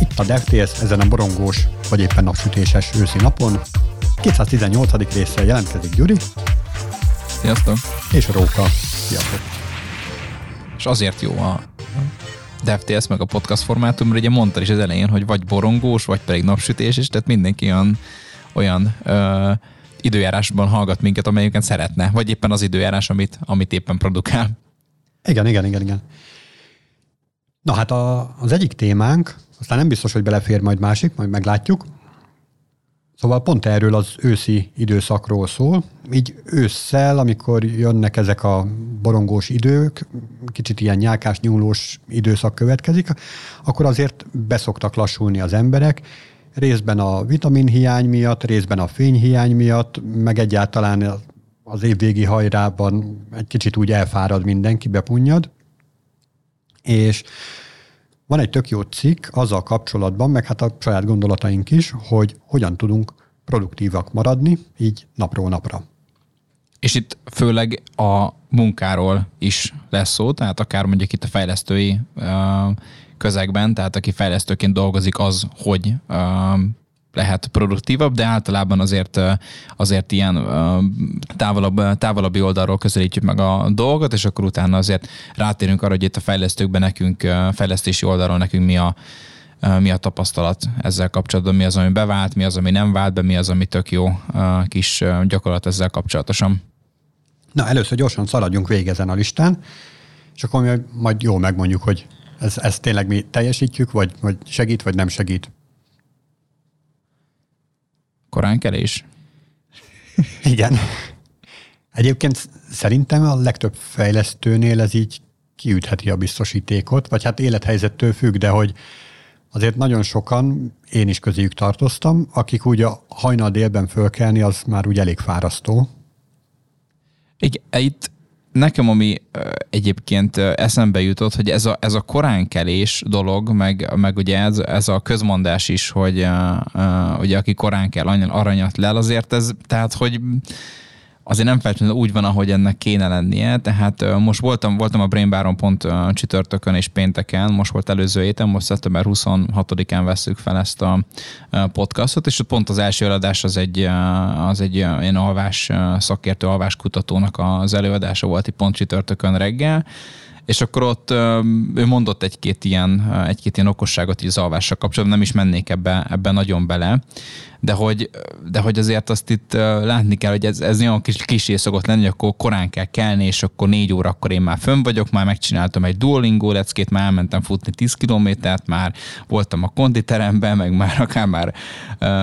Itt a DevTales ezen a borongós, vagy éppen napsütéses őszi napon. 218. résszel jelentkezik Gyuri. Sziasztok! És Róka. Sziasztok! És azért jó a DevTales meg a podcast formátum, mert ugye mondtad is az elején, hogy vagy borongós, vagy pedig napsütés, és tehát mindenki olyan, olyan ö, időjárásban hallgat minket, amelyiket szeretne, vagy éppen az időjárás, amit, amit éppen produkál. Igen, igen, igen, igen. Na hát a, az egyik témánk, aztán nem biztos, hogy belefér majd másik, majd meglátjuk. Szóval pont erről az őszi időszakról szól. Így ősszel, amikor jönnek ezek a borongós idők, kicsit ilyen nyálkás, nyúlós időszak következik, akkor azért beszoktak lassulni az emberek, részben a vitaminhiány miatt, részben a fényhiány miatt, meg egyáltalán az évvégi hajrában egy kicsit úgy elfárad mindenki, bepunnyad. És van egy tök jó cikk azzal kapcsolatban, meg hát a saját gondolataink is, hogy hogyan tudunk produktívak maradni, így napról napra. És itt főleg a munkáról is lesz szó, tehát akár mondjuk itt a fejlesztői közegben, tehát aki fejlesztőként dolgozik, az hogy lehet produktívabb, de általában azért, azért ilyen távolabb, távolabbi oldalról közelítjük meg a dolgot, és akkor utána azért rátérünk arra, hogy itt a fejlesztőkben nekünk, fejlesztési oldalról nekünk mi a, mi a tapasztalat ezzel kapcsolatban, mi az, ami bevált, mi az, ami nem vált be, mi az, ami tök jó kis gyakorlat ezzel kapcsolatosan. Na, először gyorsan szaladjunk végig ezen a listán, és akkor majd jól megmondjuk, hogy ez, ezt tényleg mi teljesítjük, vagy, vagy segít, vagy nem segít. Koránkelés? Igen. Egyébként szerintem a legtöbb fejlesztőnél ez így kiütheti a biztosítékot, vagy hát élethelyzettől függ, de hogy azért nagyon sokan, én is közéjük tartoztam, akik úgy a hajnal délben fölkelni, az már úgy elég fárasztó. Igen, itt nekem, ami egyébként eszembe jutott, hogy ez a, ez a koránkelés dolog, meg, meg ugye ez, ez a közmondás is, hogy uh, ugye aki korán kell, aranyat lel, azért ez, tehát hogy azért nem feltétlenül úgy van, ahogy ennek kéne lennie, tehát most voltam, voltam a Brain Baron pont csütörtökön és pénteken, most volt előző héten, most szeptember 26-án veszük fel ezt a podcastot, és pont az első előadás az egy, az egy ilyen alvás szakértő, alváskutatónak az előadása volt, pont csütörtökön reggel, és akkor ott ő mondott egy-két ilyen, egy-két ilyen okosságot így az alvással kapcsolatban, nem is mennék ebbe, ebbe nagyon bele, de hogy, de hogy azért azt itt látni kell, hogy ez, ez nagyon kis kis szokott lenni, hogy akkor korán kell kelni, és akkor négy óra, akkor én már fönn vagyok, már megcsináltam egy Duolingo leckét, már elmentem futni 10 kilométert, már voltam a konditeremben, meg már akár már,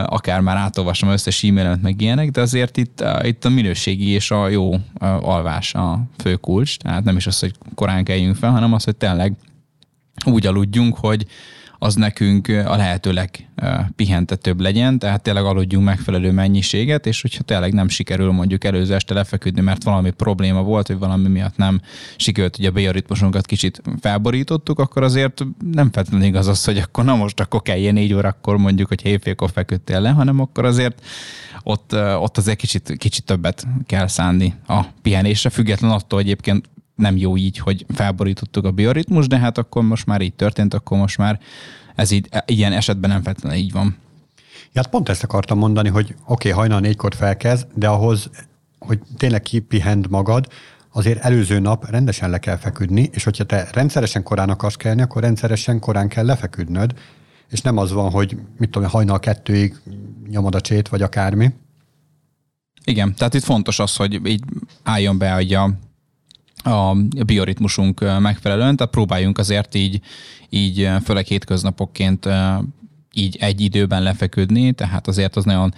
akár már átolvasom összes e-mailemet, meg ilyenek, de azért itt, itt a minőségi és a jó alvás a fő kulcs, tehát nem is az, hogy korán keljünk fel, hanem az, hogy tényleg úgy aludjunk, hogy, az nekünk a lehető legpihentetőbb legyen, tehát tényleg aludjunk megfelelő mennyiséget, és hogyha tényleg nem sikerül mondjuk előző este lefeküdni, mert valami probléma volt, vagy valami miatt nem sikerült, hogy a bioritmusunkat kicsit felborítottuk, akkor azért nem feltétlenül igaz az, hogy akkor na most akkor kell ilyen négy órakor mondjuk, hogy hétfélkor feküdtél le, hanem akkor azért ott, ott azért kicsit, kicsit többet kell szánni a pihenésre, független attól egyébként nem jó így, hogy felborítottuk a bioritmus, de hát akkor most már így történt, akkor most már ez így, ilyen esetben nem feltétlenül így van. Ja, hát pont ezt akartam mondani, hogy oké, okay, hajnal négykor felkezd, de ahhoz, hogy tényleg kipihend magad, azért előző nap rendesen le kell feküdni, és hogyha te rendszeresen korán akarsz kelni, akkor rendszeresen korán kell lefeküdnöd, és nem az van, hogy mit tudom, hajnal kettőig nyomod a csét, vagy akármi. Igen, tehát itt fontos az, hogy így álljon be a a bioritmusunk megfelelően, tehát próbáljunk azért így, így főleg hétköznapokként így egy időben lefeküdni, tehát azért az nagyon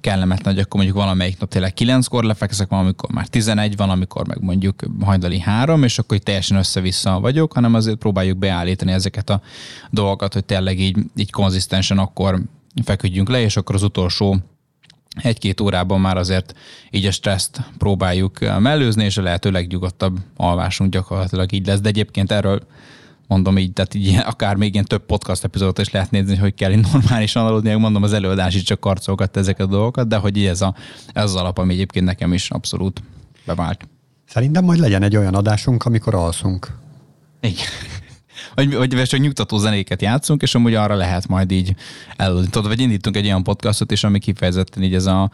kellemetlen, hogy akkor mondjuk valamelyik nap tényleg kilenckor lefekszek, valamikor már 11 van, amikor meg mondjuk hajnali három, és akkor így teljesen össze-vissza vagyok, hanem azért próbáljuk beállítani ezeket a dolgokat, hogy tényleg így, így konzisztensen akkor feküdjünk le, és akkor az utolsó egy-két órában már azért így a stresszt próbáljuk mellőzni, és a lehető legnyugodtabb alvásunk gyakorlatilag így lesz. De egyébként erről mondom így, tehát így akár még ilyen több podcast epizódot is lehet nézni, hogy kell normálisan aludni, mondom az előadás is csak karcolgat ezeket a dolgokat, de hogy így ez, a, ez az alap, ami egyébként nekem is abszolút bevált. Szerintem majd legyen egy olyan adásunk, amikor alszunk. Igen. Vagy, vagy csak nyugtató zenéket játszunk, és amúgy arra lehet majd így. Tudod, vagy indítunk egy olyan podcastot is, ami kifejezetten így ez a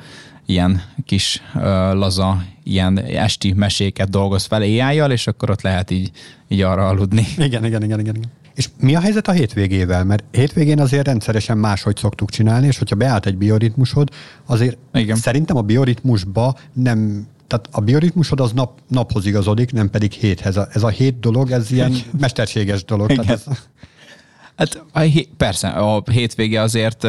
ilyen kis uh, laza, ilyen esti meséket dolgoz fel éjjel, és akkor ott lehet így, így arra aludni. Igen, igen, igen, igen. igen. És mi a helyzet a hétvégével? Mert hétvégén azért rendszeresen máshogy szoktuk csinálni, és hogyha beállt egy bioritmusod, azért Igen. szerintem a bioritmusba nem tehát a bioritmusod az nap, naphoz igazodik, nem pedig héthez. Ez a hét dolog, ez ilyen mesterséges dolog. Igen. Tehát ez... Hát a hé- persze, a hétvége azért,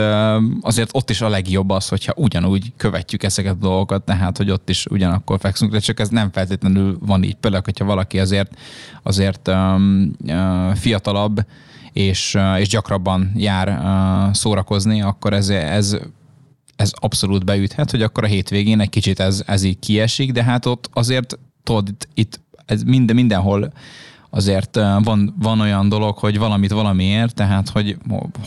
azért ott is a legjobb az, hogyha ugyanúgy követjük ezeket a dolgokat, tehát hogy ott is ugyanakkor fekszünk, de csak ez nem feltétlenül van így. Például, hogyha valaki azért, azért um, uh, fiatalabb, és, uh, és gyakrabban jár uh, szórakozni, akkor ez, ez ez abszolút beüthet, hogy akkor a hétvégén egy kicsit ez, ez így kiesik, de hát ott azért tudod, itt, itt ez minden, mindenhol azért van, van olyan dolog, hogy valamit valamiért, tehát hogy,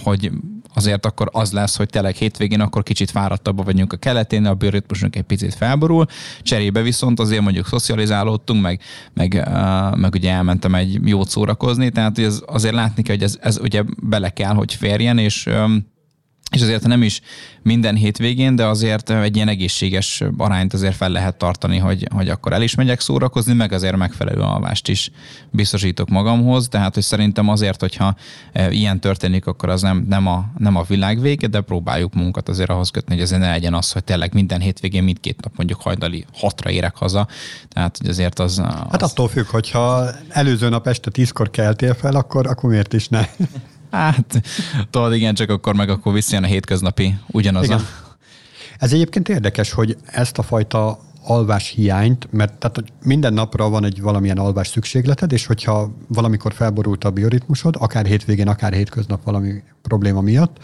hogy azért akkor az lesz, hogy tényleg hétvégén akkor kicsit fáradtabbak vagyunk a keletén, a bioritmusunk egy picit felborul, cserébe viszont azért mondjuk szocializálódtunk, meg, meg, meg ugye elmentem egy jót szórakozni, tehát ez, azért látni kell, hogy ez, ez ugye bele kell, hogy férjen, és és azért nem is minden hétvégén, de azért egy ilyen egészséges arányt azért fel lehet tartani, hogy, hogy akkor el is megyek szórakozni, meg azért megfelelő alvást is biztosítok magamhoz, tehát hogy szerintem azért, hogyha ilyen történik, akkor az nem, nem, a, nem a világ vége, de próbáljuk munkat azért ahhoz kötni, hogy azért ne legyen az, hogy tényleg minden hétvégén mindkét nap mondjuk hajnali hatra érek haza, tehát hogy azért az... az... Hát attól függ, hogyha előző nap este tízkor keltél fel, akkor, akkor miért is ne? Hát, tudod, igen, csak akkor meg akkor visszajön a hétköznapi ugyanaz igen. a... Ez egyébként érdekes, hogy ezt a fajta alvás hiányt, mert tehát hogy minden napra van egy valamilyen alvás szükségleted, és hogyha valamikor felborult a bioritmusod, akár hétvégén, akár hétköznap valami probléma miatt,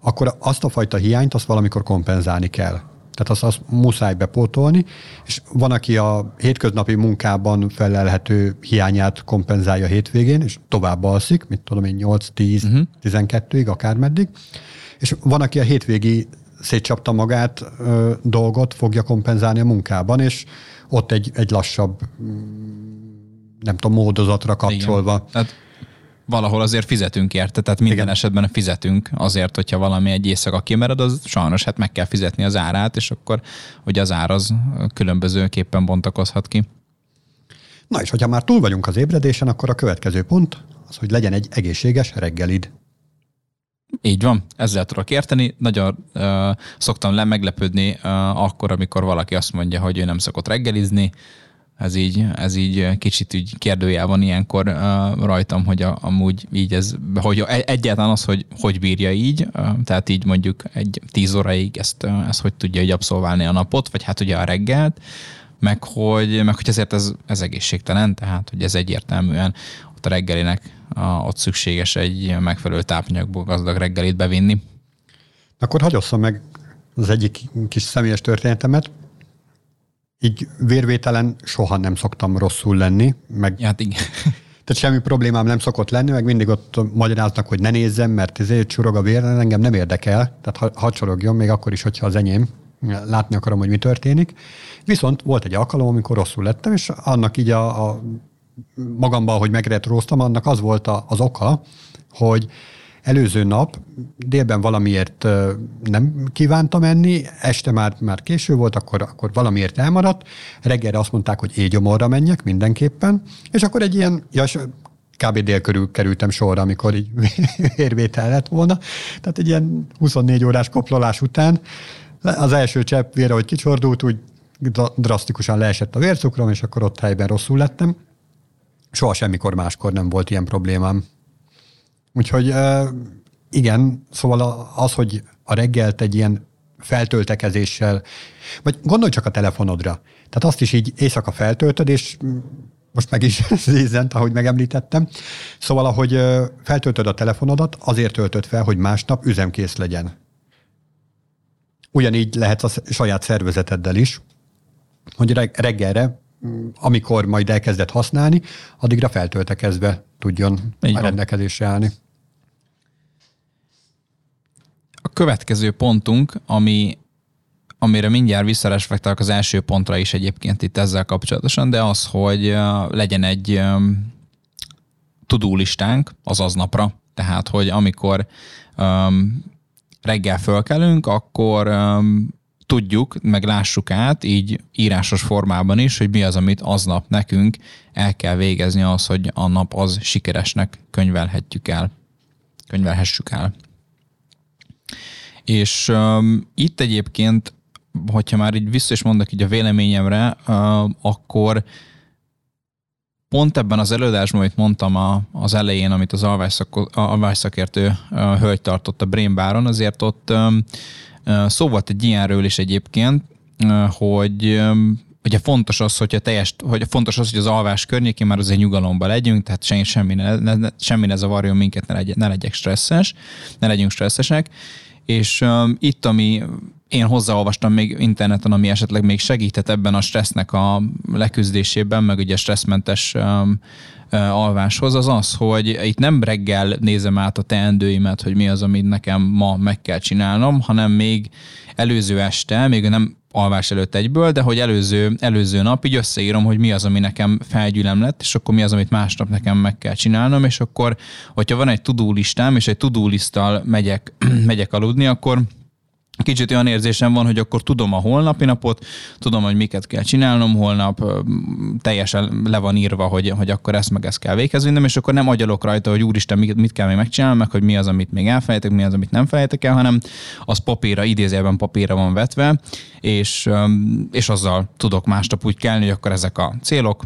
akkor azt a fajta hiányt azt valamikor kompenzálni kell. Tehát azt, azt muszáj bepótolni, és van, aki a hétköznapi munkában felelhető hiányát kompenzálja hétvégén, és tovább alszik, mit tudom én, 8-10, uh-huh. 12-ig, akármeddig, és van, aki a hétvégi szétcsapta magát ö, dolgot fogja kompenzálni a munkában, és ott egy, egy lassabb, nem tudom, módozatra kapcsolva. Igen. Tehát valahol azért fizetünk érte, tehát minden Igen. esetben fizetünk azért, hogyha valami egy éjszaka kimered, az sajnos hát meg kell fizetni az árát, és akkor hogy az ár az különbözőképpen bontakozhat ki. Na és hogyha már túl vagyunk az ébredésen, akkor a következő pont az, hogy legyen egy egészséges reggelid. Így van, ezzel tudok érteni. Nagyon uh, szoktam le meglepődni uh, akkor, amikor valaki azt mondja, hogy ő nem szokott reggelizni, ez így, ez így kicsit így kérdőjel van ilyenkor uh, rajtam, hogy a, amúgy így ez, hogy egyáltalán az, hogy hogy bírja így, uh, tehát így mondjuk egy tíz óraig ezt, uh, ezt hogy tudja így abszolválni a napot, vagy hát ugye a reggelt, meg hogy, meg hogy ezért ez, ez egészségtelen, tehát hogy ez egyértelműen ott a reggelinek a, ott szükséges egy megfelelő tápanyagból gazdag reggelit bevinni. Akkor hagyosszam meg az egyik kis személyes történetemet így vérvételen soha nem szoktam rosszul lenni. Meg, hát igen. Tehát semmi problémám nem szokott lenni, meg mindig ott magyaráznak, hogy ne nézzem, mert ezért csurog a vér, engem nem érdekel, tehát ha, ha csorogjon, még akkor is, hogyha az enyém, látni akarom, hogy mi történik. Viszont volt egy alkalom, amikor rosszul lettem, és annak így a, a magamban, hogy megretróztam, annak az volt a, az oka, hogy előző nap délben valamiért nem kívántam menni, este már, már késő volt, akkor, akkor valamiért elmaradt, reggelre azt mondták, hogy égyomorra menjek mindenképpen, és akkor egy ilyen, ja, kb. dél körül kerültem sorra, amikor így vérvétel lett volna. Tehát egy ilyen 24 órás koplolás után az első csepp vére, hogy kicsordult, úgy drasztikusan leesett a vércukrom, és akkor ott helyben rosszul lettem. Soha semmikor máskor nem volt ilyen problémám. Úgyhogy igen, szóval az, hogy a reggelt egy ilyen feltöltekezéssel, vagy gondolj csak a telefonodra. Tehát azt is így éjszaka feltöltöd, és most meg is zézent, ahogy megemlítettem. Szóval, ahogy feltöltöd a telefonodat, azért töltöd fel, hogy másnap üzemkész legyen. Ugyanígy lehet a saját szervezeteddel is, hogy reggelre, amikor majd elkezded használni, addigra feltöltekezve tudjon a rendelkezésre állni. A következő pontunk, ami, amire mindjárt visszareflektálok az első pontra is egyébként itt ezzel kapcsolatosan, de az, hogy legyen egy tudó listánk az aznapra. Tehát, hogy amikor um, reggel fölkelünk, akkor um, tudjuk, meg lássuk át, így írásos formában is, hogy mi az, amit aznap nekünk el kell végezni az, hogy a nap az sikeresnek könyvelhetjük el. Könyvelhessük el. És um, itt egyébként, hogyha már így vissza is mondok így a véleményemre, uh, akkor pont ebben az előadásban, amit mondtam a, az elején, amit az alvásszakértő uh, hölgy tartott a Brain Baron, azért ott um, uh, szó volt egy ilyenről is egyébként, uh, hogy um, ugye fontos az, hogy, a teljes, hogy fontos az, hogy az alvás környékén már azért nyugalomban legyünk, tehát semmi, semmi ne, ne, semmi ne zavarjon minket, ne, legy, ne legyek stresszes, ne legyünk stresszesek, és um, itt, ami én hozzáolvastam még interneten, ami esetleg még segített ebben a stressznek a leküzdésében, meg ugye stresszmentes um, alváshoz, az az, hogy itt nem reggel nézem át a teendőimet, hogy mi az, amit nekem ma meg kell csinálnom, hanem még előző este, még nem alvás előtt egyből, de hogy előző, előző nap így összeírom, hogy mi az, ami nekem felgyűlem lett, és akkor mi az, amit másnap nekem meg kell csinálnom, és akkor, hogyha van egy tudó listám, és egy tudó liszttal megyek, megyek aludni, akkor Kicsit olyan érzésem van, hogy akkor tudom a holnapi napot, tudom, hogy miket kell csinálnom holnap, teljesen le van írva, hogy, hogy akkor ezt meg ezt kell végezni, és akkor nem agyalok rajta, hogy úristen, mit, mit kell még megcsinálnom, meg hogy mi az, amit még elfelejtek, mi az, amit nem felejtek el, hanem az papírra, idézőjelben papírra van vetve, és, és azzal tudok másnap úgy kelni, hogy akkor ezek a célok,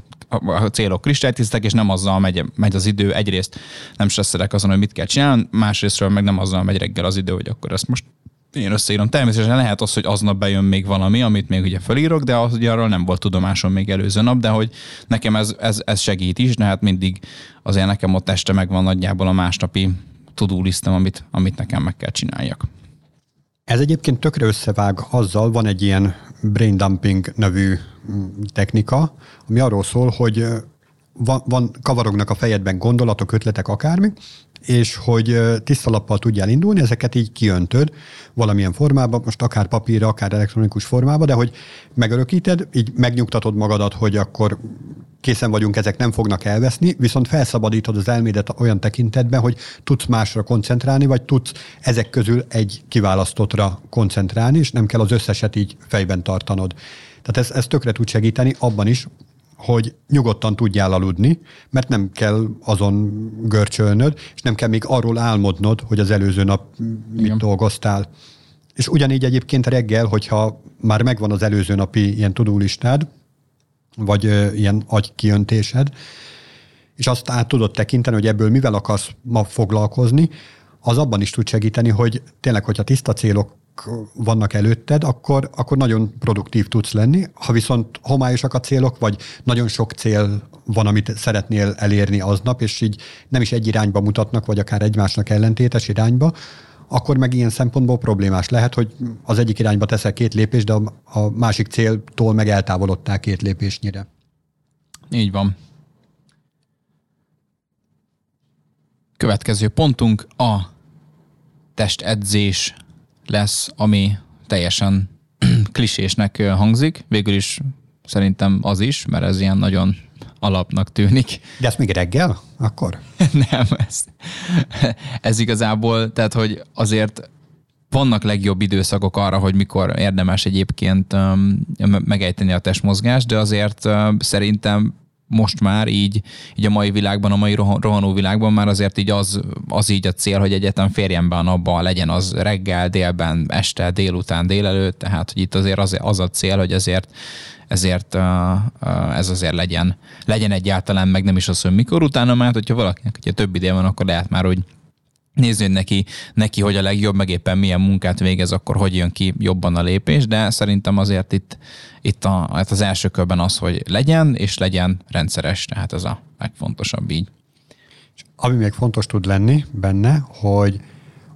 a célok kristálytisztek, és nem azzal megy, megy az idő. Egyrészt nem stresszelek azon, hogy mit kell csinálni, másrésztről meg nem azzal megy reggel az idő, hogy akkor ezt most én összeírom. Természetesen lehet az, hogy aznap bejön még valami, amit még ugye felírok, de az, ugye arról nem volt tudomásom még előző nap, de hogy nekem ez, ez, ez segít is, de hát mindig azért nekem ott este megvan nagyjából a másnapi tudó lisztem, amit, amit nekem meg kell csináljak. Ez egyébként tökre összevág azzal, van egy ilyen brain dumping nevű mm, technika, ami arról szól, hogy van, van, kavarognak a fejedben gondolatok, ötletek, akármi, és hogy tiszta lappal tudjál indulni, ezeket így kiöntöd valamilyen formában, most akár papírra, akár elektronikus formában, de hogy megörökíted, így megnyugtatod magadat, hogy akkor készen vagyunk, ezek nem fognak elveszni, viszont felszabadítod az elmédet olyan tekintetben, hogy tudsz másra koncentrálni, vagy tudsz ezek közül egy kiválasztottra koncentrálni, és nem kell az összeset így fejben tartanod. Tehát ez, ez tökre tud segíteni abban is, hogy nyugodtan tudjál aludni, mert nem kell azon görcsölnöd, és nem kell még arról álmodnod, hogy az előző nap mit Igen. dolgoztál. És ugyanígy egyébként reggel, hogyha már megvan az előző napi ilyen tudulistád, vagy ö, ilyen agykiöntésed, és azt át tudod tekinteni, hogy ebből mivel akarsz ma foglalkozni, az abban is tud segíteni, hogy tényleg, hogyha tiszta célok vannak előtted, akkor, akkor nagyon produktív tudsz lenni. Ha viszont homályosak a célok, vagy nagyon sok cél van, amit szeretnél elérni aznap, és így nem is egy irányba mutatnak, vagy akár egymásnak ellentétes irányba, akkor meg ilyen szempontból problémás lehet, hogy az egyik irányba teszel két lépést, de a, a másik céltól meg eltávolodtál két lépésnyire. Így van. Következő pontunk a testedzés lesz, ami teljesen klisésnek hangzik. Végül is szerintem az is, mert ez ilyen nagyon alapnak tűnik. De ezt még reggel akkor? Nem, ez, ez igazából, tehát hogy azért vannak legjobb időszakok arra, hogy mikor érdemes egyébként megejteni a testmozgást, de azért szerintem most már így, így a mai világban, a mai rohanó világban már azért így az, az így a cél, hogy egyetem férjen be a napba, legyen az reggel, délben, este, délután, délelőtt, tehát hogy itt azért az, az a cél, hogy ezért ezért ez azért legyen, legyen egyáltalán, meg nem is az, hogy mikor utána, mert hogyha valakinek hogyha több ideje van, akkor lehet már, hogy nézni, neki, neki hogy a legjobb, meg éppen milyen munkát végez, akkor hogy jön ki jobban a lépés, de szerintem azért itt, itt a, hát az első körben az, hogy legyen, és legyen rendszeres, tehát ez a legfontosabb így. Ami még fontos tud lenni benne, hogy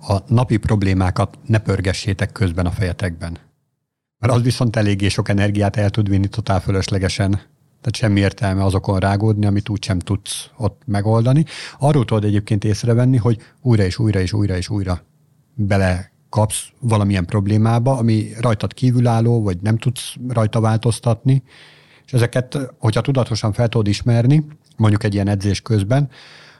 a napi problémákat ne pörgessétek közben a fejetekben. Mert az viszont eléggé sok energiát el tud vinni totál fölöslegesen tehát semmi értelme azokon rágódni, amit úgysem tudsz ott megoldani. Arról tudod egyébként észrevenni, hogy újra és újra és újra és újra bele kapsz valamilyen problémába, ami rajtad kívülálló, vagy nem tudsz rajta változtatni, és ezeket, hogyha tudatosan fel tudod ismerni, mondjuk egy ilyen edzés közben,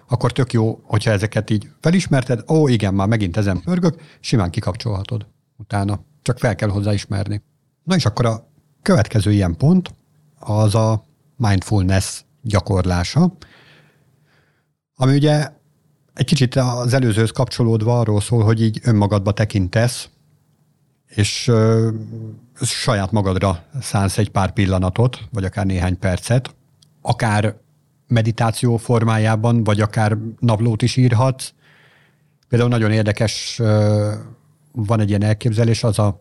akkor tök jó, hogyha ezeket így felismerted, ó, igen, már megint ezen pörgök, simán kikapcsolhatod utána. Csak fel kell hozzá ismerni. Na és akkor a következő ilyen pont az a mindfulness gyakorlása, ami ugye egy kicsit az előzőhöz kapcsolódva arról szól, hogy így önmagadba tekintesz, és ö, saját magadra szánsz egy pár pillanatot, vagy akár néhány percet, akár meditáció formájában, vagy akár naplót is írhatsz. Például nagyon érdekes, ö, van egy ilyen elképzelés, az a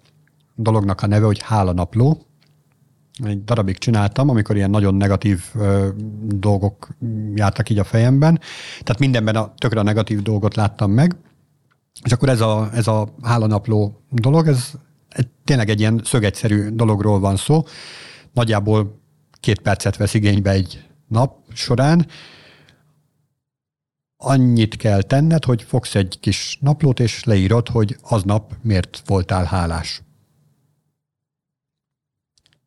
dolognak a neve, hogy hálanapló, egy darabig csináltam, amikor ilyen nagyon negatív ö, dolgok jártak így a fejemben. Tehát mindenben a tökre a negatív dolgot láttam meg. És akkor ez a, ez a hálanapló dolog, ez egy, tényleg egy ilyen szögegyszerű dologról van szó. Nagyjából két percet vesz igénybe egy nap során. Annyit kell tenned, hogy fogsz egy kis naplót, és leírod, hogy aznap miért voltál hálás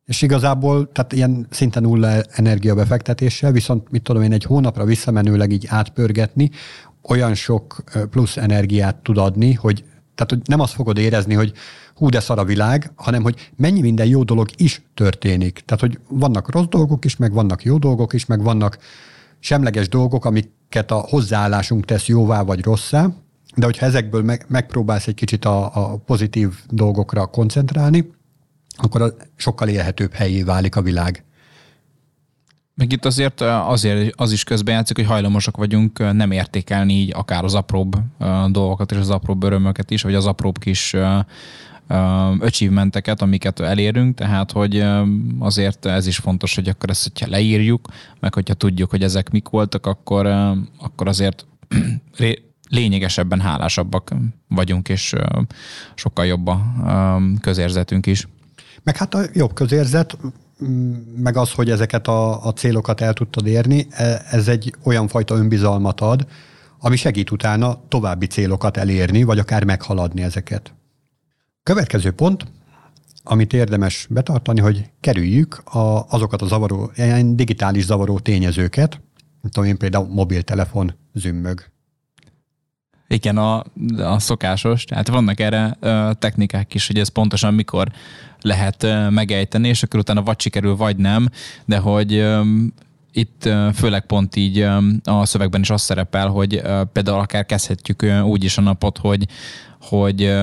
és igazából, tehát ilyen szinte nulla energiabefektetéssel, viszont mit tudom én, egy hónapra visszamenőleg így átpörgetni, olyan sok plusz energiát tud adni, hogy tehát hogy nem azt fogod érezni, hogy hú, de szar a világ, hanem hogy mennyi minden jó dolog is történik. Tehát, hogy vannak rossz dolgok is, meg vannak jó dolgok is, meg vannak semleges dolgok, amiket a hozzáállásunk tesz jóvá vagy rosszá, de hogyha ezekből meg, megpróbálsz egy kicsit a, a pozitív dolgokra koncentrálni, akkor sokkal élhetőbb helyé válik a világ. Meg itt azért, azért az is közbejátszik, hogy hajlamosak vagyunk nem értékelni így akár az apróbb dolgokat és az apróbb örömöket is, vagy az apróbb kis achievementeket, amiket elérünk, tehát hogy azért ez is fontos, hogy akkor ezt, hogyha leírjuk, meg hogyha tudjuk, hogy ezek mik voltak, akkor, akkor azért lényegesebben hálásabbak vagyunk, és sokkal jobb a közérzetünk is. Meg hát a jobb közérzet, meg az, hogy ezeket a, a célokat el tudtad érni, e, ez egy olyan fajta önbizalmat ad, ami segít utána további célokat elérni, vagy akár meghaladni ezeket. Következő pont, amit érdemes betartani, hogy kerüljük a, azokat a zavaró, ilyen digitális zavaró tényezőket, mint tudom én például mobiltelefon zümmög. Igen, a, a szokásos. Tehát vannak erre technikák is, hogy ez pontosan mikor lehet megejteni, és akkor utána vagy sikerül, vagy nem, de hogy itt főleg pont így a szövegben is az szerepel, hogy például akár kezdhetjük úgy is a napot, hogy, hogy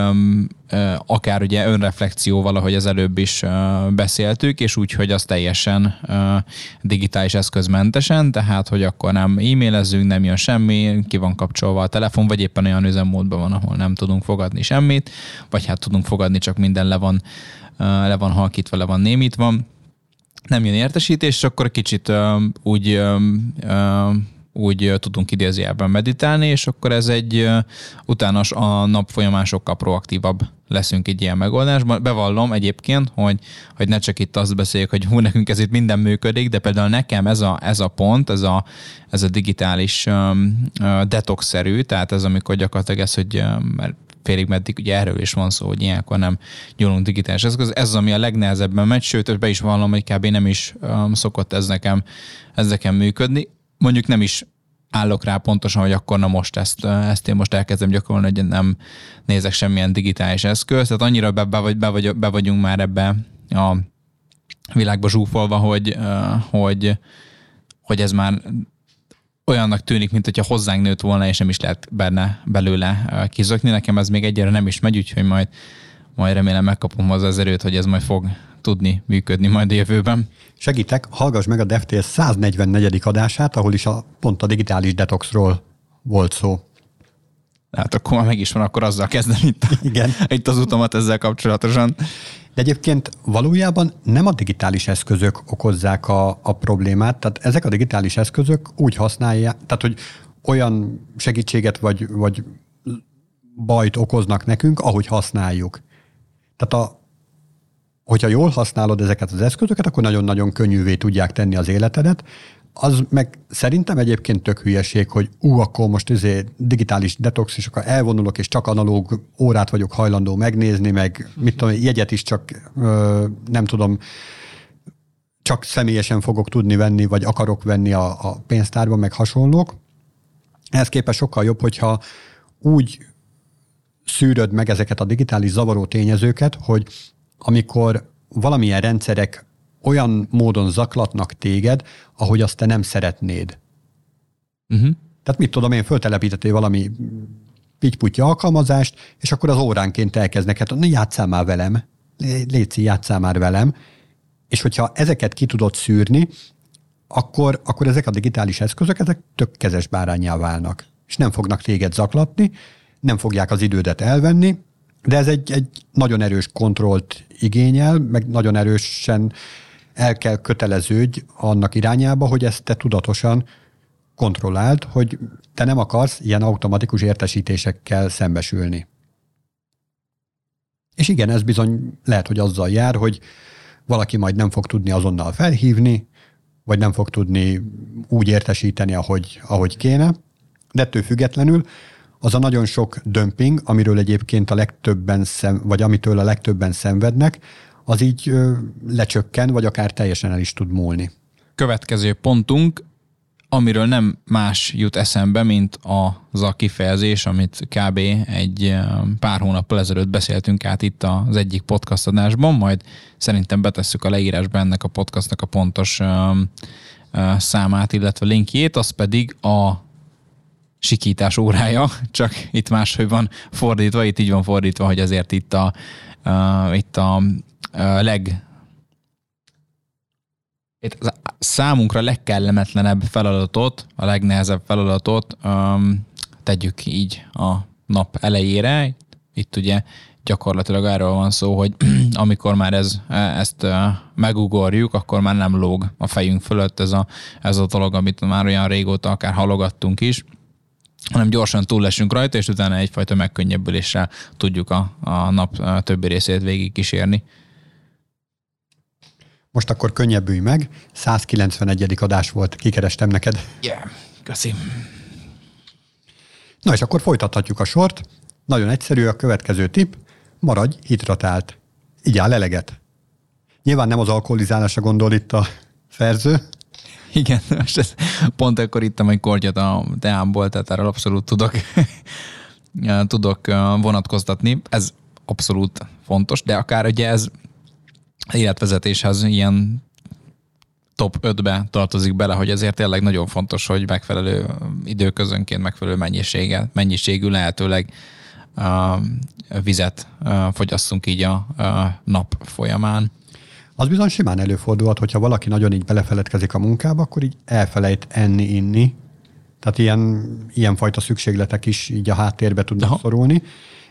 akár ugye önreflexióval, ahogy az előbb is beszéltük, és úgy, hogy az teljesen digitális eszközmentesen, tehát, hogy akkor nem e-mailezünk, nem jön semmi, ki van kapcsolva a telefon, vagy éppen olyan üzemmódban van, ahol nem tudunk fogadni semmit, vagy hát tudunk fogadni, csak minden le van le van halkítva, le van némítva, nem jön értesítés, és akkor kicsit úgy úgy tudunk idézőjelben meditálni, és akkor ez egy utána a nap folyamán sokkal proaktívabb leszünk egy ilyen megoldásban. Bevallom egyébként, hogy, hogy ne csak itt azt beszéljük, hogy hú, nekünk ez itt minden működik, de például nekem ez a, ez a pont, ez a, ez a digitális um, detox-szerű, tehát ez amikor gyakorlatilag ez, hogy um, mert félig meddig ugye erről is van szó, hogy ilyenkor nem nyúlunk digitális eszköz. Ez az, ami a legnehezebben megy, sőt, be is vallom, hogy kb. nem is um, szokott ez nekem, ez nekem működni. Mondjuk nem is állok rá pontosan, hogy akkor na most ezt, ezt én most elkezdem gyakorolni, hogy nem nézek semmilyen digitális eszköz. Tehát annyira be, be, be, be vagyunk már ebbe a világba zsúfolva, hogy, hogy, hogy ez már olyannak tűnik, mint hogyha hozzánk nőtt volna, és nem is lehet benne belőle kizökni. Nekem ez még egyre nem is megy, úgyhogy majd, majd remélem megkapom hozzá az erőt, hogy ez majd fog tudni működni majd a jövőben. Segítek, hallgass meg a DevTales 144. adását, ahol is a, pont a digitális detoxról volt szó. Hát akkor már meg is van, akkor azzal kezdem itt, Igen. itt az utamat ezzel kapcsolatosan. De egyébként valójában nem a digitális eszközök okozzák a, a problémát, tehát ezek a digitális eszközök úgy használják, tehát hogy olyan segítséget vagy, vagy bajt okoznak nekünk, ahogy használjuk. Tehát a, hogyha jól használod ezeket az eszközöket, akkor nagyon-nagyon könnyűvé tudják tenni az életedet. Az meg szerintem egyébként tök hülyeség, hogy ú, akkor most izé digitális detox, és akkor elvonulok, és csak analóg órát vagyok hajlandó megnézni, meg mit tudom, jegyet is csak ö, nem tudom, csak személyesen fogok tudni venni, vagy akarok venni a, a pénztárban, meg hasonlók. Ehhez képest sokkal jobb, hogyha úgy szűröd meg ezeket a digitális zavaró tényezőket, hogy amikor valamilyen rendszerek olyan módon zaklatnak téged, ahogy azt te nem szeretnéd. Uh-huh. Tehát mit tudom én, föltelepítettél valami pittyputya alkalmazást, és akkor az óránként elkezdnek, hát játsszál már velem, léci, játsszál már velem, és hogyha ezeket ki tudod szűrni, akkor, akkor ezek a digitális eszközök, ezek tök kezes bárányá válnak, és nem fognak téged zaklatni, nem fogják az idődet elvenni, de ez egy, egy nagyon erős kontrollt igényel, meg nagyon erősen el kell köteleződj annak irányába, hogy ezt te tudatosan kontrolláld, hogy te nem akarsz ilyen automatikus értesítésekkel szembesülni. És igen, ez bizony lehet, hogy azzal jár, hogy valaki majd nem fog tudni azonnal felhívni, vagy nem fog tudni úgy értesíteni, ahogy, ahogy kéne, de ettől függetlenül az a nagyon sok dömping, amiről egyébként a legtöbben szem, vagy amitől a legtöbben szenvednek, az így lecsökken, vagy akár teljesen el is tud múlni. Következő pontunk, amiről nem más jut eszembe, mint az a kifejezés, amit kb. egy pár hónappal ezelőtt beszéltünk át itt az egyik podcast adásban, majd szerintem betesszük a leírásba ennek a podcastnak a pontos számát, illetve linkjét, az pedig a sikítás órája, csak itt máshogy van fordítva, itt így van fordítva, hogy azért itt a, itt a leg itt számunkra legkellemetlenebb feladatot, a legnehezebb feladatot um, tegyük így a nap elejére. Itt ugye gyakorlatilag arról van szó, hogy amikor már ez, ezt megugorjuk, akkor már nem lóg a fejünk fölött ez a, ez a dolog, amit már olyan régóta akár halogattunk is hanem gyorsan túllesünk rajta, és utána egyfajta megkönnyebbüléssel tudjuk a, a nap többi részét végig kísérni. Most akkor könnyebbülj meg. 191. adás volt, kikerestem neked. Yeah, köszi. Na és akkor folytathatjuk a sort. Nagyon egyszerű a következő tip. Maradj hidratált. Igyál eleget. Nyilván nem az alkoholizálásra gondol itt a szerző, Igen, most ez, pont akkor ittam egy kortyot a teámból, tehát erről abszolút tudok, tudok vonatkoztatni. Ez abszolút fontos, de akár ugye ez életvezetéshez ilyen top 5-be tartozik bele, hogy ezért tényleg nagyon fontos, hogy megfelelő időközönként megfelelő mennyiséggel, mennyiségű lehetőleg vizet fogyasszunk így a, a nap folyamán. Az bizony simán előfordulhat, hogyha valaki nagyon így belefeledkezik a munkába, akkor így elfelejt enni, inni. Tehát ilyen, ilyen fajta szükségletek is így a háttérbe tudnak Aha. szorulni,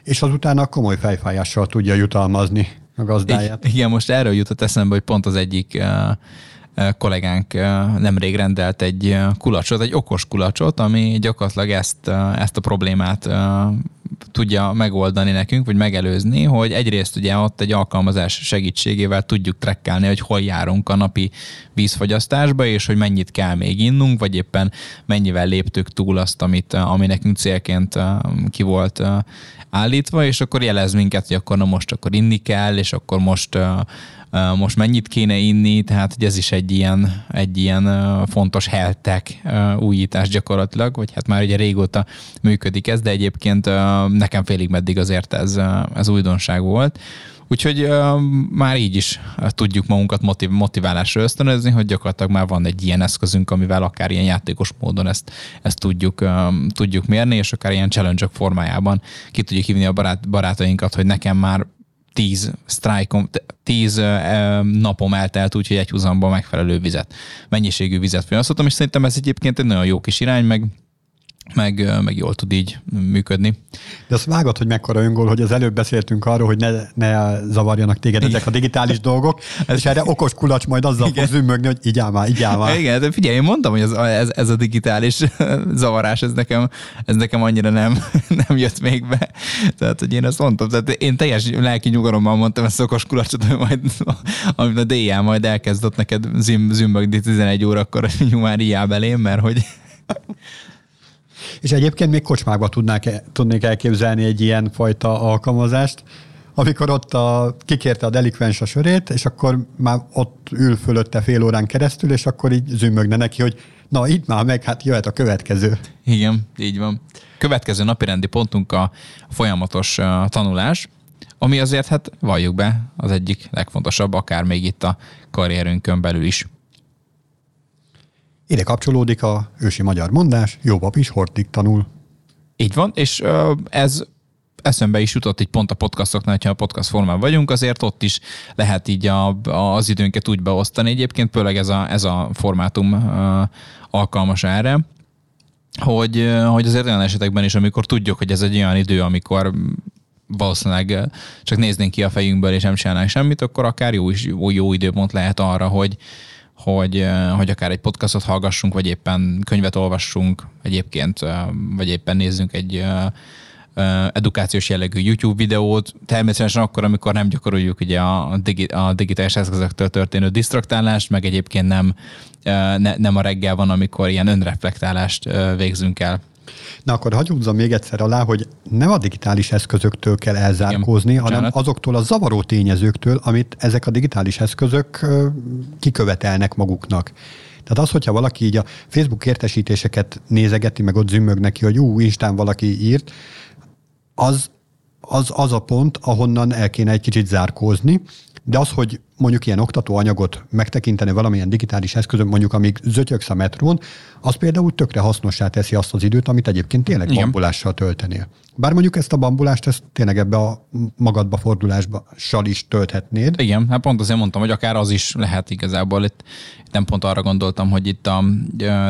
és azután a komoly fejfájással tudja jutalmazni a gazdáját. Igen, most erről jutott eszembe, hogy pont az egyik kollégánk nemrég rendelt egy kulacsot, egy okos kulacsot, ami gyakorlatilag ezt, ezt a problémát tudja megoldani nekünk, vagy megelőzni, hogy egyrészt ugye ott egy alkalmazás segítségével tudjuk trekkelni, hogy hol járunk a napi vízfogyasztásba, és hogy mennyit kell még innunk, vagy éppen mennyivel léptük túl azt, amit, ami nekünk célként ki volt állítva, és akkor jelez minket, hogy akkor na most akkor inni kell, és akkor most most mennyit kéne inni, tehát hogy ez is egy ilyen, egy ilyen fontos heltek újítás gyakorlatilag, vagy hát már ugye régóta működik ez, de egyébként nekem félig meddig azért ez, ez újdonság volt. Úgyhogy uh, már így is tudjuk magunkat motiv- motiválásra ösztönözni, hogy gyakorlatilag már van egy ilyen eszközünk, amivel akár ilyen játékos módon ezt, ezt tudjuk, uh, tudjuk mérni, és akár ilyen challenge formájában ki tudjuk hívni a barát, barátainkat, hogy nekem már tíz sztrájkom, tíz uh, napom eltelt, úgyhogy egy húzamban megfelelő vizet, mennyiségű vizet fogyasztottam, és szerintem ez egyébként egy nagyon jó kis irány, meg meg, meg jól tud így működni. De azt vágod, hogy mekkora öngól, hogy az előbb beszéltünk arról, hogy ne, ne zavarjanak téged ezek a digitális dolgok, ez és erre okos kulacs majd azzal Igen. fog zümmögni, hogy így áll már, így áll már. Igen, de figyelj, én mondtam, hogy ez, ez, ez a digitális zavarás, ez nekem, ez nekem annyira nem, nem jött még be. Tehát, hogy én ezt mondtam, tehát én teljes lelki nyugalommal mondtam ezt az okos kulacsot, hogy majd, amit a DJ majd elkezdett neked züm, zümbögni 11 órakor, hogy már így belém, mert hogy és egyébként még kocsmákba tudnák, tudnék elképzelni egy ilyen fajta alkalmazást, amikor ott a, kikérte a delikvens a sörét, és akkor már ott ül fölötte fél órán keresztül, és akkor így zümmögne neki, hogy na itt már meg, hát jöhet a következő. Igen, így van. Következő napirendi pontunk a folyamatos tanulás, ami azért, hát valljuk be, az egyik legfontosabb, akár még itt a karrierünkön belül is. Ide kapcsolódik a ősi magyar mondás, jó pap is hortig tanul. Így van, és ez eszembe is jutott így pont a podcastoknál, hogyha a podcast formában vagyunk, azért ott is lehet így a, az időnket úgy beosztani. Egyébként főleg ez a, ez a formátum uh, alkalmas erre, hogy, hogy azért olyan esetekben is, amikor tudjuk, hogy ez egy olyan idő, amikor valószínűleg csak néznénk ki a fejünkből, és nem csinálnánk semmit, akkor akár jó, is, jó, jó időpont lehet arra, hogy, hogy, hogy akár egy podcastot hallgassunk, vagy éppen könyvet olvassunk, egyébként, vagy éppen nézzünk egy edukációs jellegű YouTube videót, természetesen akkor, amikor nem gyakoroljuk ugye a, digi, a digitális eszközöktől történő disztraktálást, meg egyébként nem, ne, nem a reggel van, amikor ilyen önreflektálást végzünk el. Na akkor hagyjúzzam még egyszer alá, hogy nem a digitális eszközöktől kell elzárkózni, Igen, hanem Csárat. azoktól a zavaró tényezőktől, amit ezek a digitális eszközök kikövetelnek maguknak. Tehát az, hogyha valaki így a Facebook értesítéseket nézegeti, meg ott zümmög neki, hogy ú, Instán valaki írt, az, az az a pont, ahonnan el kéne egy kicsit zárkózni, de az, hogy mondjuk ilyen oktatóanyagot megtekinteni valamilyen digitális eszközön, mondjuk amíg zötyögsz a metrón, az például tökre hasznossá teszi azt az időt, amit egyébként tényleg Igen. bambulással töltenél. Bár mondjuk ezt a bambulást, ezt tényleg ebbe a magadba fordulásba is tölthetnéd. Igen, hát pont azért mondtam, hogy akár az is lehet igazából. Itt, itt nem pont arra gondoltam, hogy itt a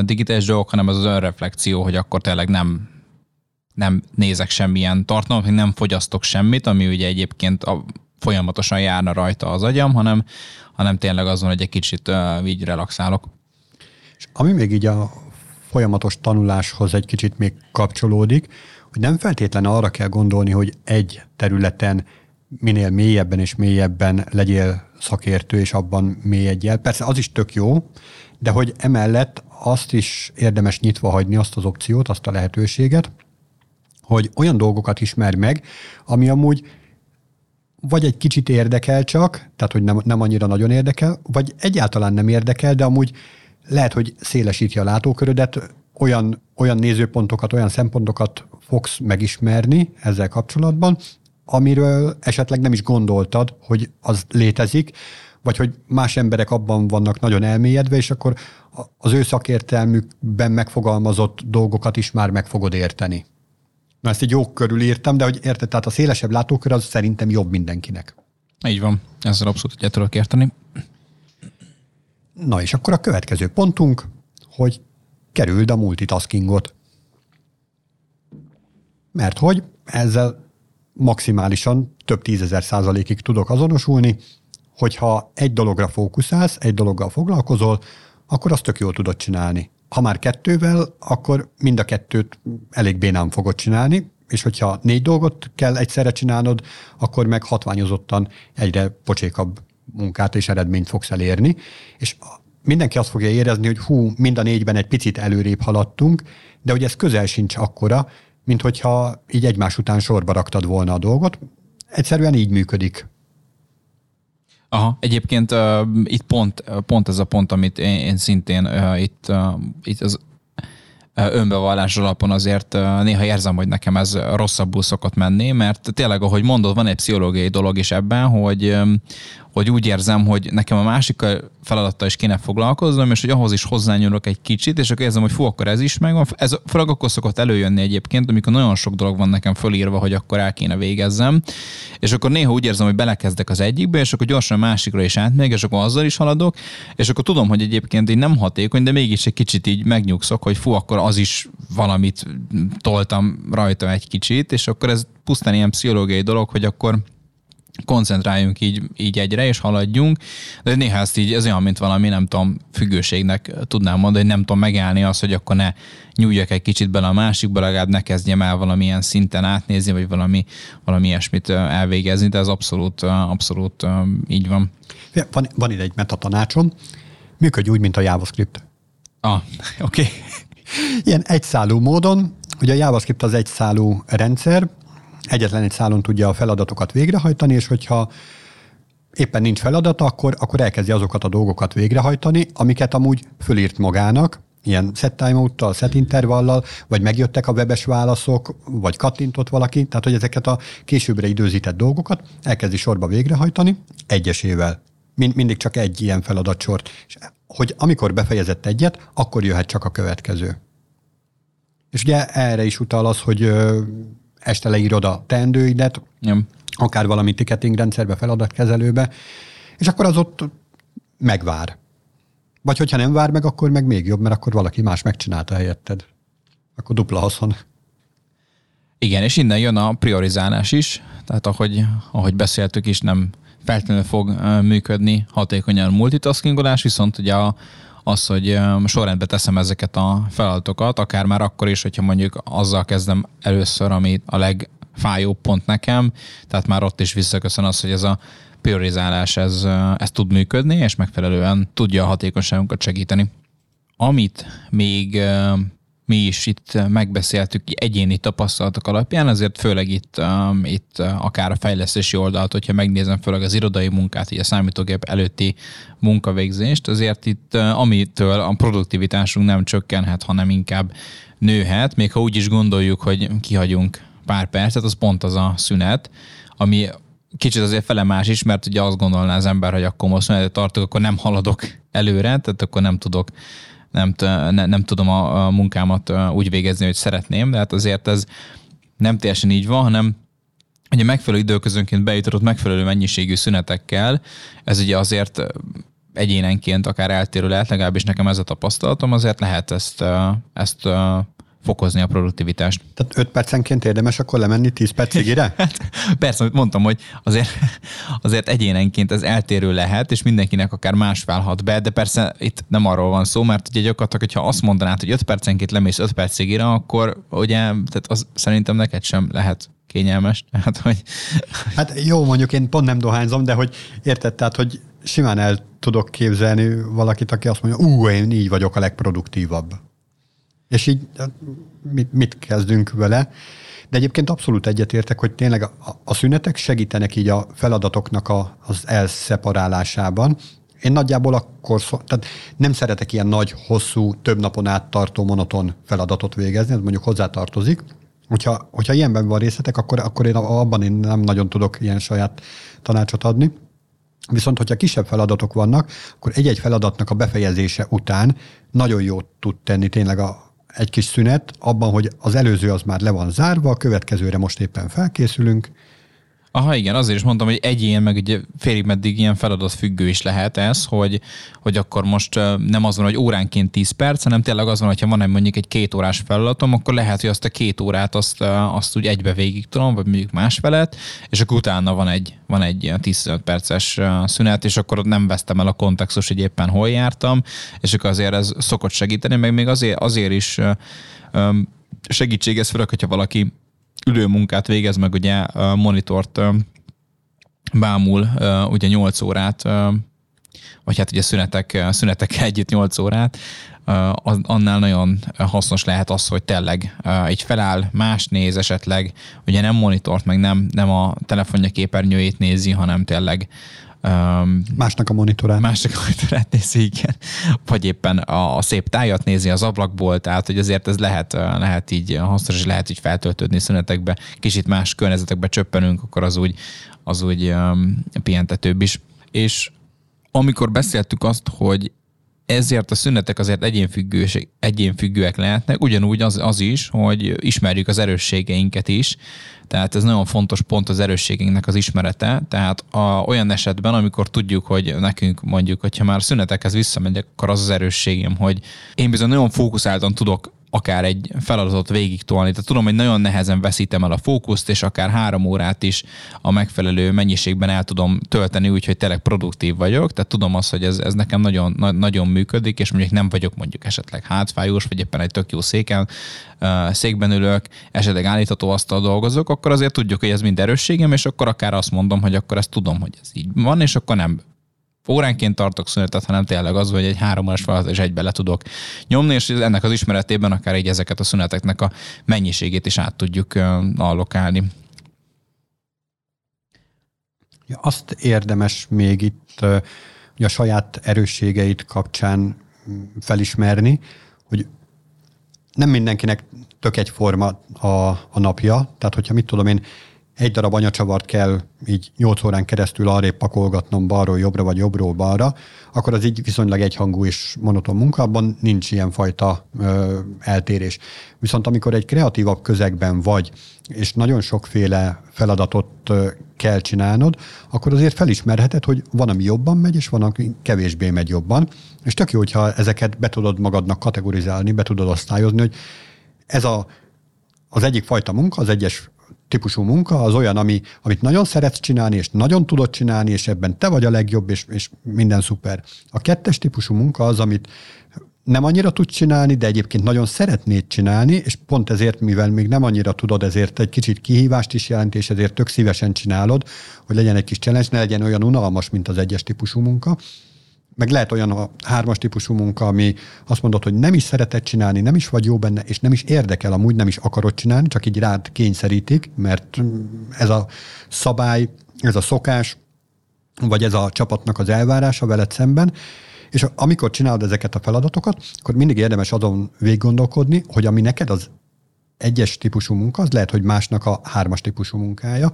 digitális dolgok, hanem az az önreflexió, hogy akkor tényleg nem nem nézek semmilyen tartalmat, nem fogyasztok semmit, ami ugye egyébként a, folyamatosan járna rajta az agyam, hanem, hanem tényleg azon, hogy egy kicsit uh, így relaxálok. És ami még így a folyamatos tanuláshoz egy kicsit még kapcsolódik, hogy nem feltétlen arra kell gondolni, hogy egy területen minél mélyebben és mélyebben legyél szakértő, és abban mélyedjél. Persze az is tök jó, de hogy emellett azt is érdemes nyitva hagyni, azt az opciót, azt a lehetőséget, hogy olyan dolgokat ismer meg, ami amúgy vagy egy kicsit érdekel csak, tehát hogy nem, nem annyira nagyon érdekel, vagy egyáltalán nem érdekel, de amúgy lehet, hogy szélesíti a látókörödet, olyan, olyan nézőpontokat, olyan szempontokat fogsz megismerni ezzel kapcsolatban, amiről esetleg nem is gondoltad, hogy az létezik, vagy hogy más emberek abban vannak nagyon elmélyedve, és akkor az ő szakértelmükben megfogalmazott dolgokat is már meg fogod érteni. Na ezt így jó körül írtam, de hogy érted, tehát a szélesebb látókör az szerintem jobb mindenkinek. Így van, ezzel abszolút egyet tudok érteni. Na és akkor a következő pontunk, hogy kerüld a multitaskingot. Mert hogy ezzel maximálisan több tízezer százalékig tudok azonosulni, hogyha egy dologra fókuszálsz, egy dologgal foglalkozol, akkor azt tök jól tudod csinálni ha már kettővel, akkor mind a kettőt elég bénán fogod csinálni, és hogyha négy dolgot kell egyszerre csinálnod, akkor meg hatványozottan egyre pocsékabb munkát és eredményt fogsz elérni, és mindenki azt fogja érezni, hogy hú, mind a négyben egy picit előrébb haladtunk, de hogy ez közel sincs akkora, mint hogyha így egymás után sorba raktad volna a dolgot. Egyszerűen így működik Aha, egyébként uh, itt pont, pont ez a pont, amit én, én szintén uh, itt, uh, itt az önbevallás alapon azért néha érzem, hogy nekem ez rosszabbul szokott menni, mert tényleg, ahogy mondod, van egy pszichológiai dolog is ebben, hogy, hogy úgy érzem, hogy nekem a másik feladattal is kéne foglalkoznom, és hogy ahhoz is hozzányúlok egy kicsit, és akkor érzem, hogy fú, akkor ez is megvan. Ez főleg akkor szokott előjönni egyébként, amikor nagyon sok dolog van nekem fölírva, hogy akkor el kéne végezzem, és akkor néha úgy érzem, hogy belekezdek az egyikbe, és akkor gyorsan a másikra is átmegyek, és akkor azzal is haladok, és akkor tudom, hogy egyébként így nem hatékony, de mégis egy kicsit így megnyugszok, hogy fú, akkor az is valamit toltam rajta egy kicsit, és akkor ez pusztán ilyen pszichológiai dolog, hogy akkor koncentráljunk így, így egyre, és haladjunk, de néha ezt így, ez olyan, mint valami, nem tudom, függőségnek tudnám mondani, hogy nem tudom megállni azt, hogy akkor ne nyúljak egy kicsit bele a másikba, legalább ne kezdjem el valamilyen szinten átnézni, vagy valami, valami ilyesmit elvégezni, de ez abszolút, abszolút így van. Van, van ide egy metatanácsom, működj úgy, mint a JavaScript. Ah, oké. Okay. Ilyen egyszálú módon, ugye a JavaScript az egyszálú rendszer, egyetlen egy szálon tudja a feladatokat végrehajtani, és hogyha éppen nincs feladata, akkor, akkor elkezdi azokat a dolgokat végrehajtani, amiket amúgy fölírt magának, ilyen set timeout-tal, set intervallal, vagy megjöttek a webes válaszok, vagy kattintott valaki, tehát hogy ezeket a későbbre időzített dolgokat elkezdi sorba végrehajtani egyesével. Mind, mindig csak egy ilyen feladatsort. És hogy amikor befejezett egyet, akkor jöhet csak a következő. És ugye erre is utal az, hogy este leírod a teendőidet, Nem. akár valami ticketing rendszerbe, feladatkezelőbe, és akkor az ott megvár. Vagy hogyha nem vár meg, akkor meg még jobb, mert akkor valaki más megcsinálta helyetted. Akkor dupla haszon. Igen, és innen jön a priorizálás is, tehát ahogy, ahogy beszéltük is, nem feltétlenül fog működni hatékonyan a multitaskingolás, viszont ugye a, az, hogy sorrendbe teszem ezeket a feladatokat, akár már akkor is, hogyha mondjuk azzal kezdem először, ami a legfájóbb pont nekem, tehát már ott is visszaköszön az, hogy ez a priorizálás ez, ez tud működni, és megfelelően tudja a hatékonyságunkat segíteni. Amit még mi is itt megbeszéltük egyéni tapasztalatok alapján, azért főleg itt, itt akár a fejlesztési oldalt, hogyha megnézem főleg az irodai munkát, így a számítógép előtti munkavégzést, azért itt amitől a produktivitásunk nem csökkenhet, hanem inkább nőhet, még ha úgy is gondoljuk, hogy kihagyunk pár percet, az pont az a szünet, ami kicsit azért felemás is, mert ugye azt gondolná az ember, hogy akkor most szünetet tartok, akkor nem haladok előre, tehát akkor nem tudok nem, ne, nem tudom a, a munkámat úgy végezni, hogy szeretném, de hát azért ez nem teljesen így van, hanem ugye megfelelő időközönként bejutott megfelelő mennyiségű szünetekkel, ez ugye azért egyénenként akár eltérő lehet, legalábbis nekem ez a tapasztalatom, azért lehet ezt, ezt fokozni a produktivitást. Tehát 5 percenként érdemes akkor lemenni 10 percig ide? hát, persze, mondtam, hogy azért, azért egyénenként ez eltérő lehet, és mindenkinek akár más válhat be, de persze itt nem arról van szó, mert ugye gyakorlatilag, hogyha azt mondanád, hogy 5 percenként lemész 5 percig ide, akkor ugye, tehát az szerintem neked sem lehet kényelmes. Tehát, hogy... Hát jó, mondjuk én pont nem dohányzom, de hogy érted, tehát, hogy simán el tudok képzelni valakit, aki azt mondja, ú, én így vagyok a legproduktívabb. És így mit, mit kezdünk vele? De egyébként abszolút egyetértek, hogy tényleg a, szünetek segítenek így a feladatoknak a, az elszeparálásában. Én nagyjából akkor, tehát nem szeretek ilyen nagy, hosszú, több napon át tartó monoton feladatot végezni, ez mondjuk hozzátartozik. Hogyha, hogyha ilyenben van részletek, akkor, akkor én abban én nem nagyon tudok ilyen saját tanácsot adni. Viszont, hogyha kisebb feladatok vannak, akkor egy-egy feladatnak a befejezése után nagyon jót tud tenni tényleg a, egy kis szünet abban, hogy az előző az már le van zárva, a következőre most éppen felkészülünk, Aha, igen, azért is mondtam, hogy egyén, meg ugye félig meddig ilyen feladat függő is lehet ez, hogy, hogy akkor most nem az van, hogy óránként 10 perc, hanem tényleg az van, hogyha van egy mondjuk egy két órás feladatom, akkor lehet, hogy azt a két órát azt, azt úgy egybe végig tudom, vagy mondjuk más felet, és akkor utána van egy, van egy 10 perces szünet, és akkor nem vesztem el a kontextus, hogy éppen hol jártam, és akkor azért ez szokott segíteni, meg még azért, azért is segítséges, főleg, hogyha valaki ülőmunkát végez, meg ugye a monitort bámul ugye 8 órát, vagy hát ugye szünetek, szünetekkel együtt 8 órát, annál nagyon hasznos lehet az, hogy tényleg így feláll, más néz esetleg, ugye nem monitort, meg nem, nem a telefonja képernyőjét nézi, hanem tényleg Um, másnak a monitorát. Másnak a monitorát nézi, igen. Vagy éppen a, a szép tájat nézi az ablakból, tehát hogy azért ez lehet, lehet így hasznos, és lehet így feltöltődni szünetekbe. Kicsit más környezetekbe csöppenünk, akkor az úgy, az úgy um, pihentetőbb is. És amikor beszéltük azt, hogy ezért a szünetek azért egyénfüggőek lehetnek, ugyanúgy az, az is, hogy ismerjük az erősségeinket is, tehát ez nagyon fontos pont az erősségeinknek az ismerete, tehát a, olyan esetben, amikor tudjuk, hogy nekünk mondjuk, hogyha már szünetekhez visszamegyek, akkor az az erősségem, hogy én bizony nagyon fókuszáltan tudok akár egy feladatot végig tolni. Tehát tudom, hogy nagyon nehezen veszítem el a fókuszt, és akár három órát is a megfelelő mennyiségben el tudom tölteni, úgyhogy tényleg produktív vagyok. Tehát tudom azt, hogy ez, ez nekem nagyon, na, nagyon működik, és mondjuk nem vagyok mondjuk esetleg hátfájós, vagy éppen egy tök jó széken, székben ülök, esetleg állítható asztal dolgozok, akkor azért tudjuk, hogy ez mind erősségem, és akkor akár azt mondom, hogy akkor ezt tudom, hogy ez így van, és akkor nem óránként tartok szünetet, hanem tényleg az, hogy egy három órás feladat és egybe le tudok nyomni, és ennek az ismeretében akár így ezeket a szüneteknek a mennyiségét is át tudjuk allokálni. Azt érdemes még itt hogy a saját erősségeit kapcsán felismerni, hogy nem mindenkinek tök egyforma a, a napja, tehát hogyha mit tudom én, egy darab anyacsavart kell így 8 órán keresztül arrébb pakolgatnom balról jobbra, vagy jobbról balra, akkor az így viszonylag egyhangú és monoton munka, abban nincs ilyen fajta ö, eltérés. Viszont amikor egy kreatívabb közegben vagy, és nagyon sokféle feladatot ö, kell csinálnod, akkor azért felismerheted, hogy van, ami jobban megy, és van, ami kevésbé megy jobban. És tök jó, hogyha ezeket be tudod magadnak kategorizálni, be tudod osztályozni, hogy ez a, az egyik fajta munka, az egyes típusú munka az olyan, ami, amit nagyon szeretsz csinálni, és nagyon tudod csinálni, és ebben te vagy a legjobb, és, és minden szuper. A kettes típusú munka az, amit nem annyira tudsz csinálni, de egyébként nagyon szeretnéd csinálni, és pont ezért, mivel még nem annyira tudod, ezért egy kicsit kihívást is jelent, és ezért tök szívesen csinálod, hogy legyen egy kis challenge, ne legyen olyan unalmas, mint az egyes típusú munka meg lehet olyan a hármas típusú munka, ami azt mondod, hogy nem is szeretett csinálni, nem is vagy jó benne, és nem is érdekel, amúgy nem is akarod csinálni, csak így rád kényszerítik, mert ez a szabály, ez a szokás, vagy ez a csapatnak az elvárása veled szemben, és amikor csinálod ezeket a feladatokat, akkor mindig érdemes azon végiggondolkodni, hogy ami neked az egyes típusú munka, az lehet, hogy másnak a hármas típusú munkája,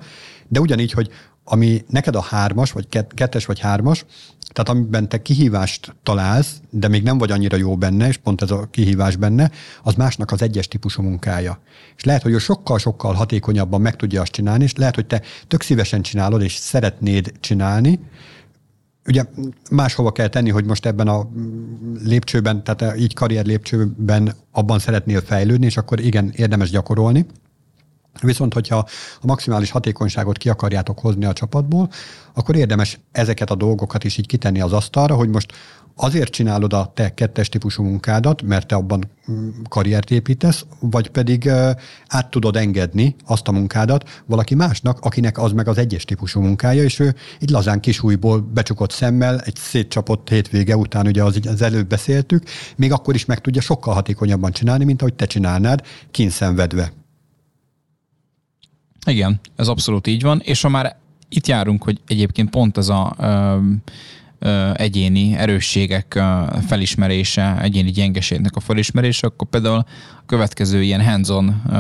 de ugyanígy, hogy ami neked a hármas, vagy kettes, vagy hármas, tehát amiben te kihívást találsz, de még nem vagy annyira jó benne, és pont ez a kihívás benne, az másnak az egyes típusú munkája. És lehet, hogy ő sokkal-sokkal hatékonyabban meg tudja azt csinálni, és lehet, hogy te tök szívesen csinálod, és szeretnéd csinálni, ugye máshova kell tenni, hogy most ebben a lépcsőben, tehát így karrier lépcsőben abban szeretnél fejlődni, és akkor igen, érdemes gyakorolni. Viszont, hogyha a maximális hatékonyságot ki akarjátok hozni a csapatból, akkor érdemes ezeket a dolgokat is így kitenni az asztalra, hogy most azért csinálod a te kettes típusú munkádat, mert te abban mm, karriert építesz, vagy pedig át tudod engedni azt a munkádat valaki másnak, akinek az meg az egyes típusú munkája, és ő így lazán kis újból becsukott szemmel, egy szétcsapott hétvége után, ugye az, az előbb beszéltük, még akkor is meg tudja sokkal hatékonyabban csinálni, mint ahogy te csinálnád, kínszenvedve. Igen, ez abszolút így van, és ha már itt járunk, hogy egyébként pont ez a egyéni erősségek felismerése, egyéni gyengeségnek a felismerése, akkor például következő ilyen hands-on uh,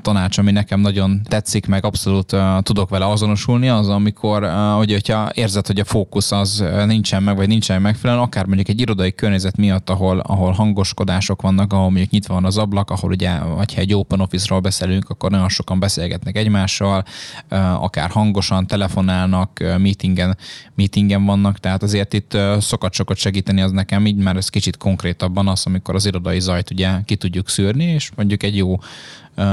tanács, ami nekem nagyon tetszik, meg abszolút tudok vele azonosulni, az amikor, hogy, hogyha érzed, hogy a fókusz az nincsen meg, vagy nincsen megfelelően, akár mondjuk egy irodai környezet miatt, ahol, ahol hangoskodások vannak, ahol mondjuk nyitva van az ablak, ahol ugye, ha egy open office-ról beszélünk, akkor nagyon sokan beszélgetnek egymással, akár hangosan telefonálnak, meetingen, meetingen vannak, tehát azért itt uh, szokat sokat segíteni az nekem így, mert ez kicsit konkrétabban az, amikor az irodai zajt ugye ki tudjuk szűrni, és mondjuk egy jó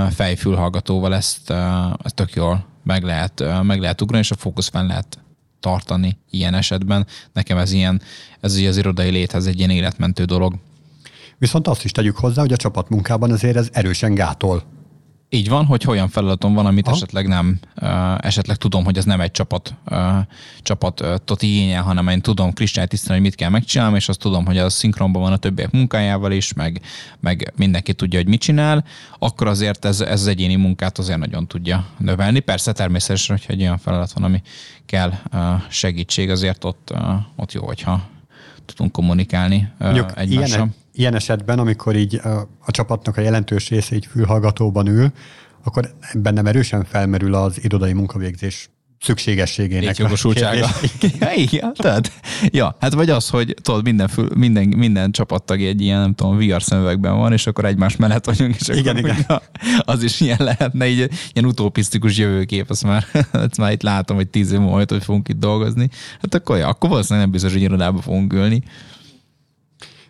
fejfülhallgatóval ezt, ezt tök jól meg lehet, meg lehet ugrani, és a fókusz fenn lehet tartani ilyen esetben. Nekem ez ilyen, ez az irodai léthez egy ilyen életmentő dolog. Viszont azt is tegyük hozzá, hogy a csapatmunkában azért ez erősen gátol így van, hogy olyan feladatom van, amit ha. esetleg nem, esetleg tudom, hogy ez nem egy csapat, csapatot igényel, hanem én tudom kristálytisztán, hogy mit kell megcsinálni, és azt tudom, hogy az szinkronban van a többiek munkájával is, meg, meg mindenki tudja, hogy mit csinál, akkor azért ez, ez az egyéni munkát azért nagyon tudja növelni. Persze természetesen, hogyha egy olyan feladat van, ami kell segítség, azért ott, ott jó, hogyha tudunk kommunikálni uh, egymással. Ilyen, ilyen esetben, amikor így a, a csapatnak a jelentős része így fülhallgatóban ül, akkor bennem erősen felmerül az irodai munkavégzés szükségességének. jogosultsága. ja, igen, tehát, ja, hát vagy az, hogy tudod, minden, fül, minden, minden csapattag egy ilyen, nem tudom, VR szemüvegben van, és akkor egymás mellett vagyunk, és igen, akkor igen. Ja, az is ilyen lehetne, így ilyen utopisztikus jövőkép, azt már, azt már itt látom, hogy tíz év múlva, hogy fogunk itt dolgozni. Hát akkor, ja, akkor valószínűleg nem biztos, hogy irodába fogunk ülni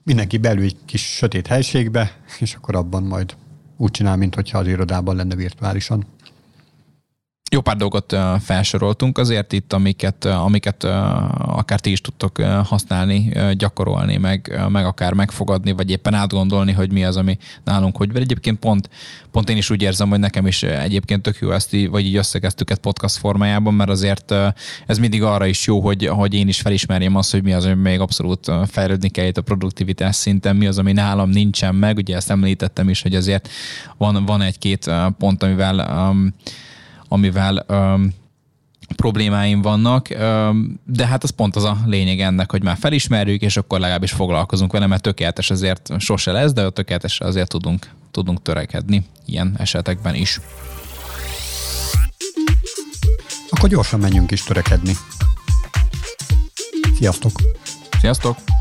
mindenki belül egy kis sötét helységbe, és akkor abban majd úgy csinál, mintha az irodában lenne virtuálisan. Jó pár dolgot felsoroltunk azért itt, amiket, amiket akár ti is tudtok használni, gyakorolni, meg, meg akár megfogadni, vagy éppen átgondolni, hogy mi az, ami nálunk hogy van. Egyébként pont, pont én is úgy érzem, hogy nekem is egyébként tök jó ezt, vagy így összegeztük ezt podcast formájában, mert azért ez mindig arra is jó, hogy, hogy én is felismerjem azt, hogy mi az, ami még abszolút fejlődni kell itt a produktivitás szinten, mi az, ami nálam nincsen meg. Ugye ezt említettem is, hogy azért van, van egy-két pont, amivel um, amivel um, problémáim vannak, de hát az pont az a lényeg ennek, hogy már felismerjük, és akkor legalábbis foglalkozunk vele, mert tökéletes azért sose lesz, de tökéletes azért tudunk, tudunk törekedni ilyen esetekben is. Akkor gyorsan menjünk is törekedni. Sziasztok! Sziasztok!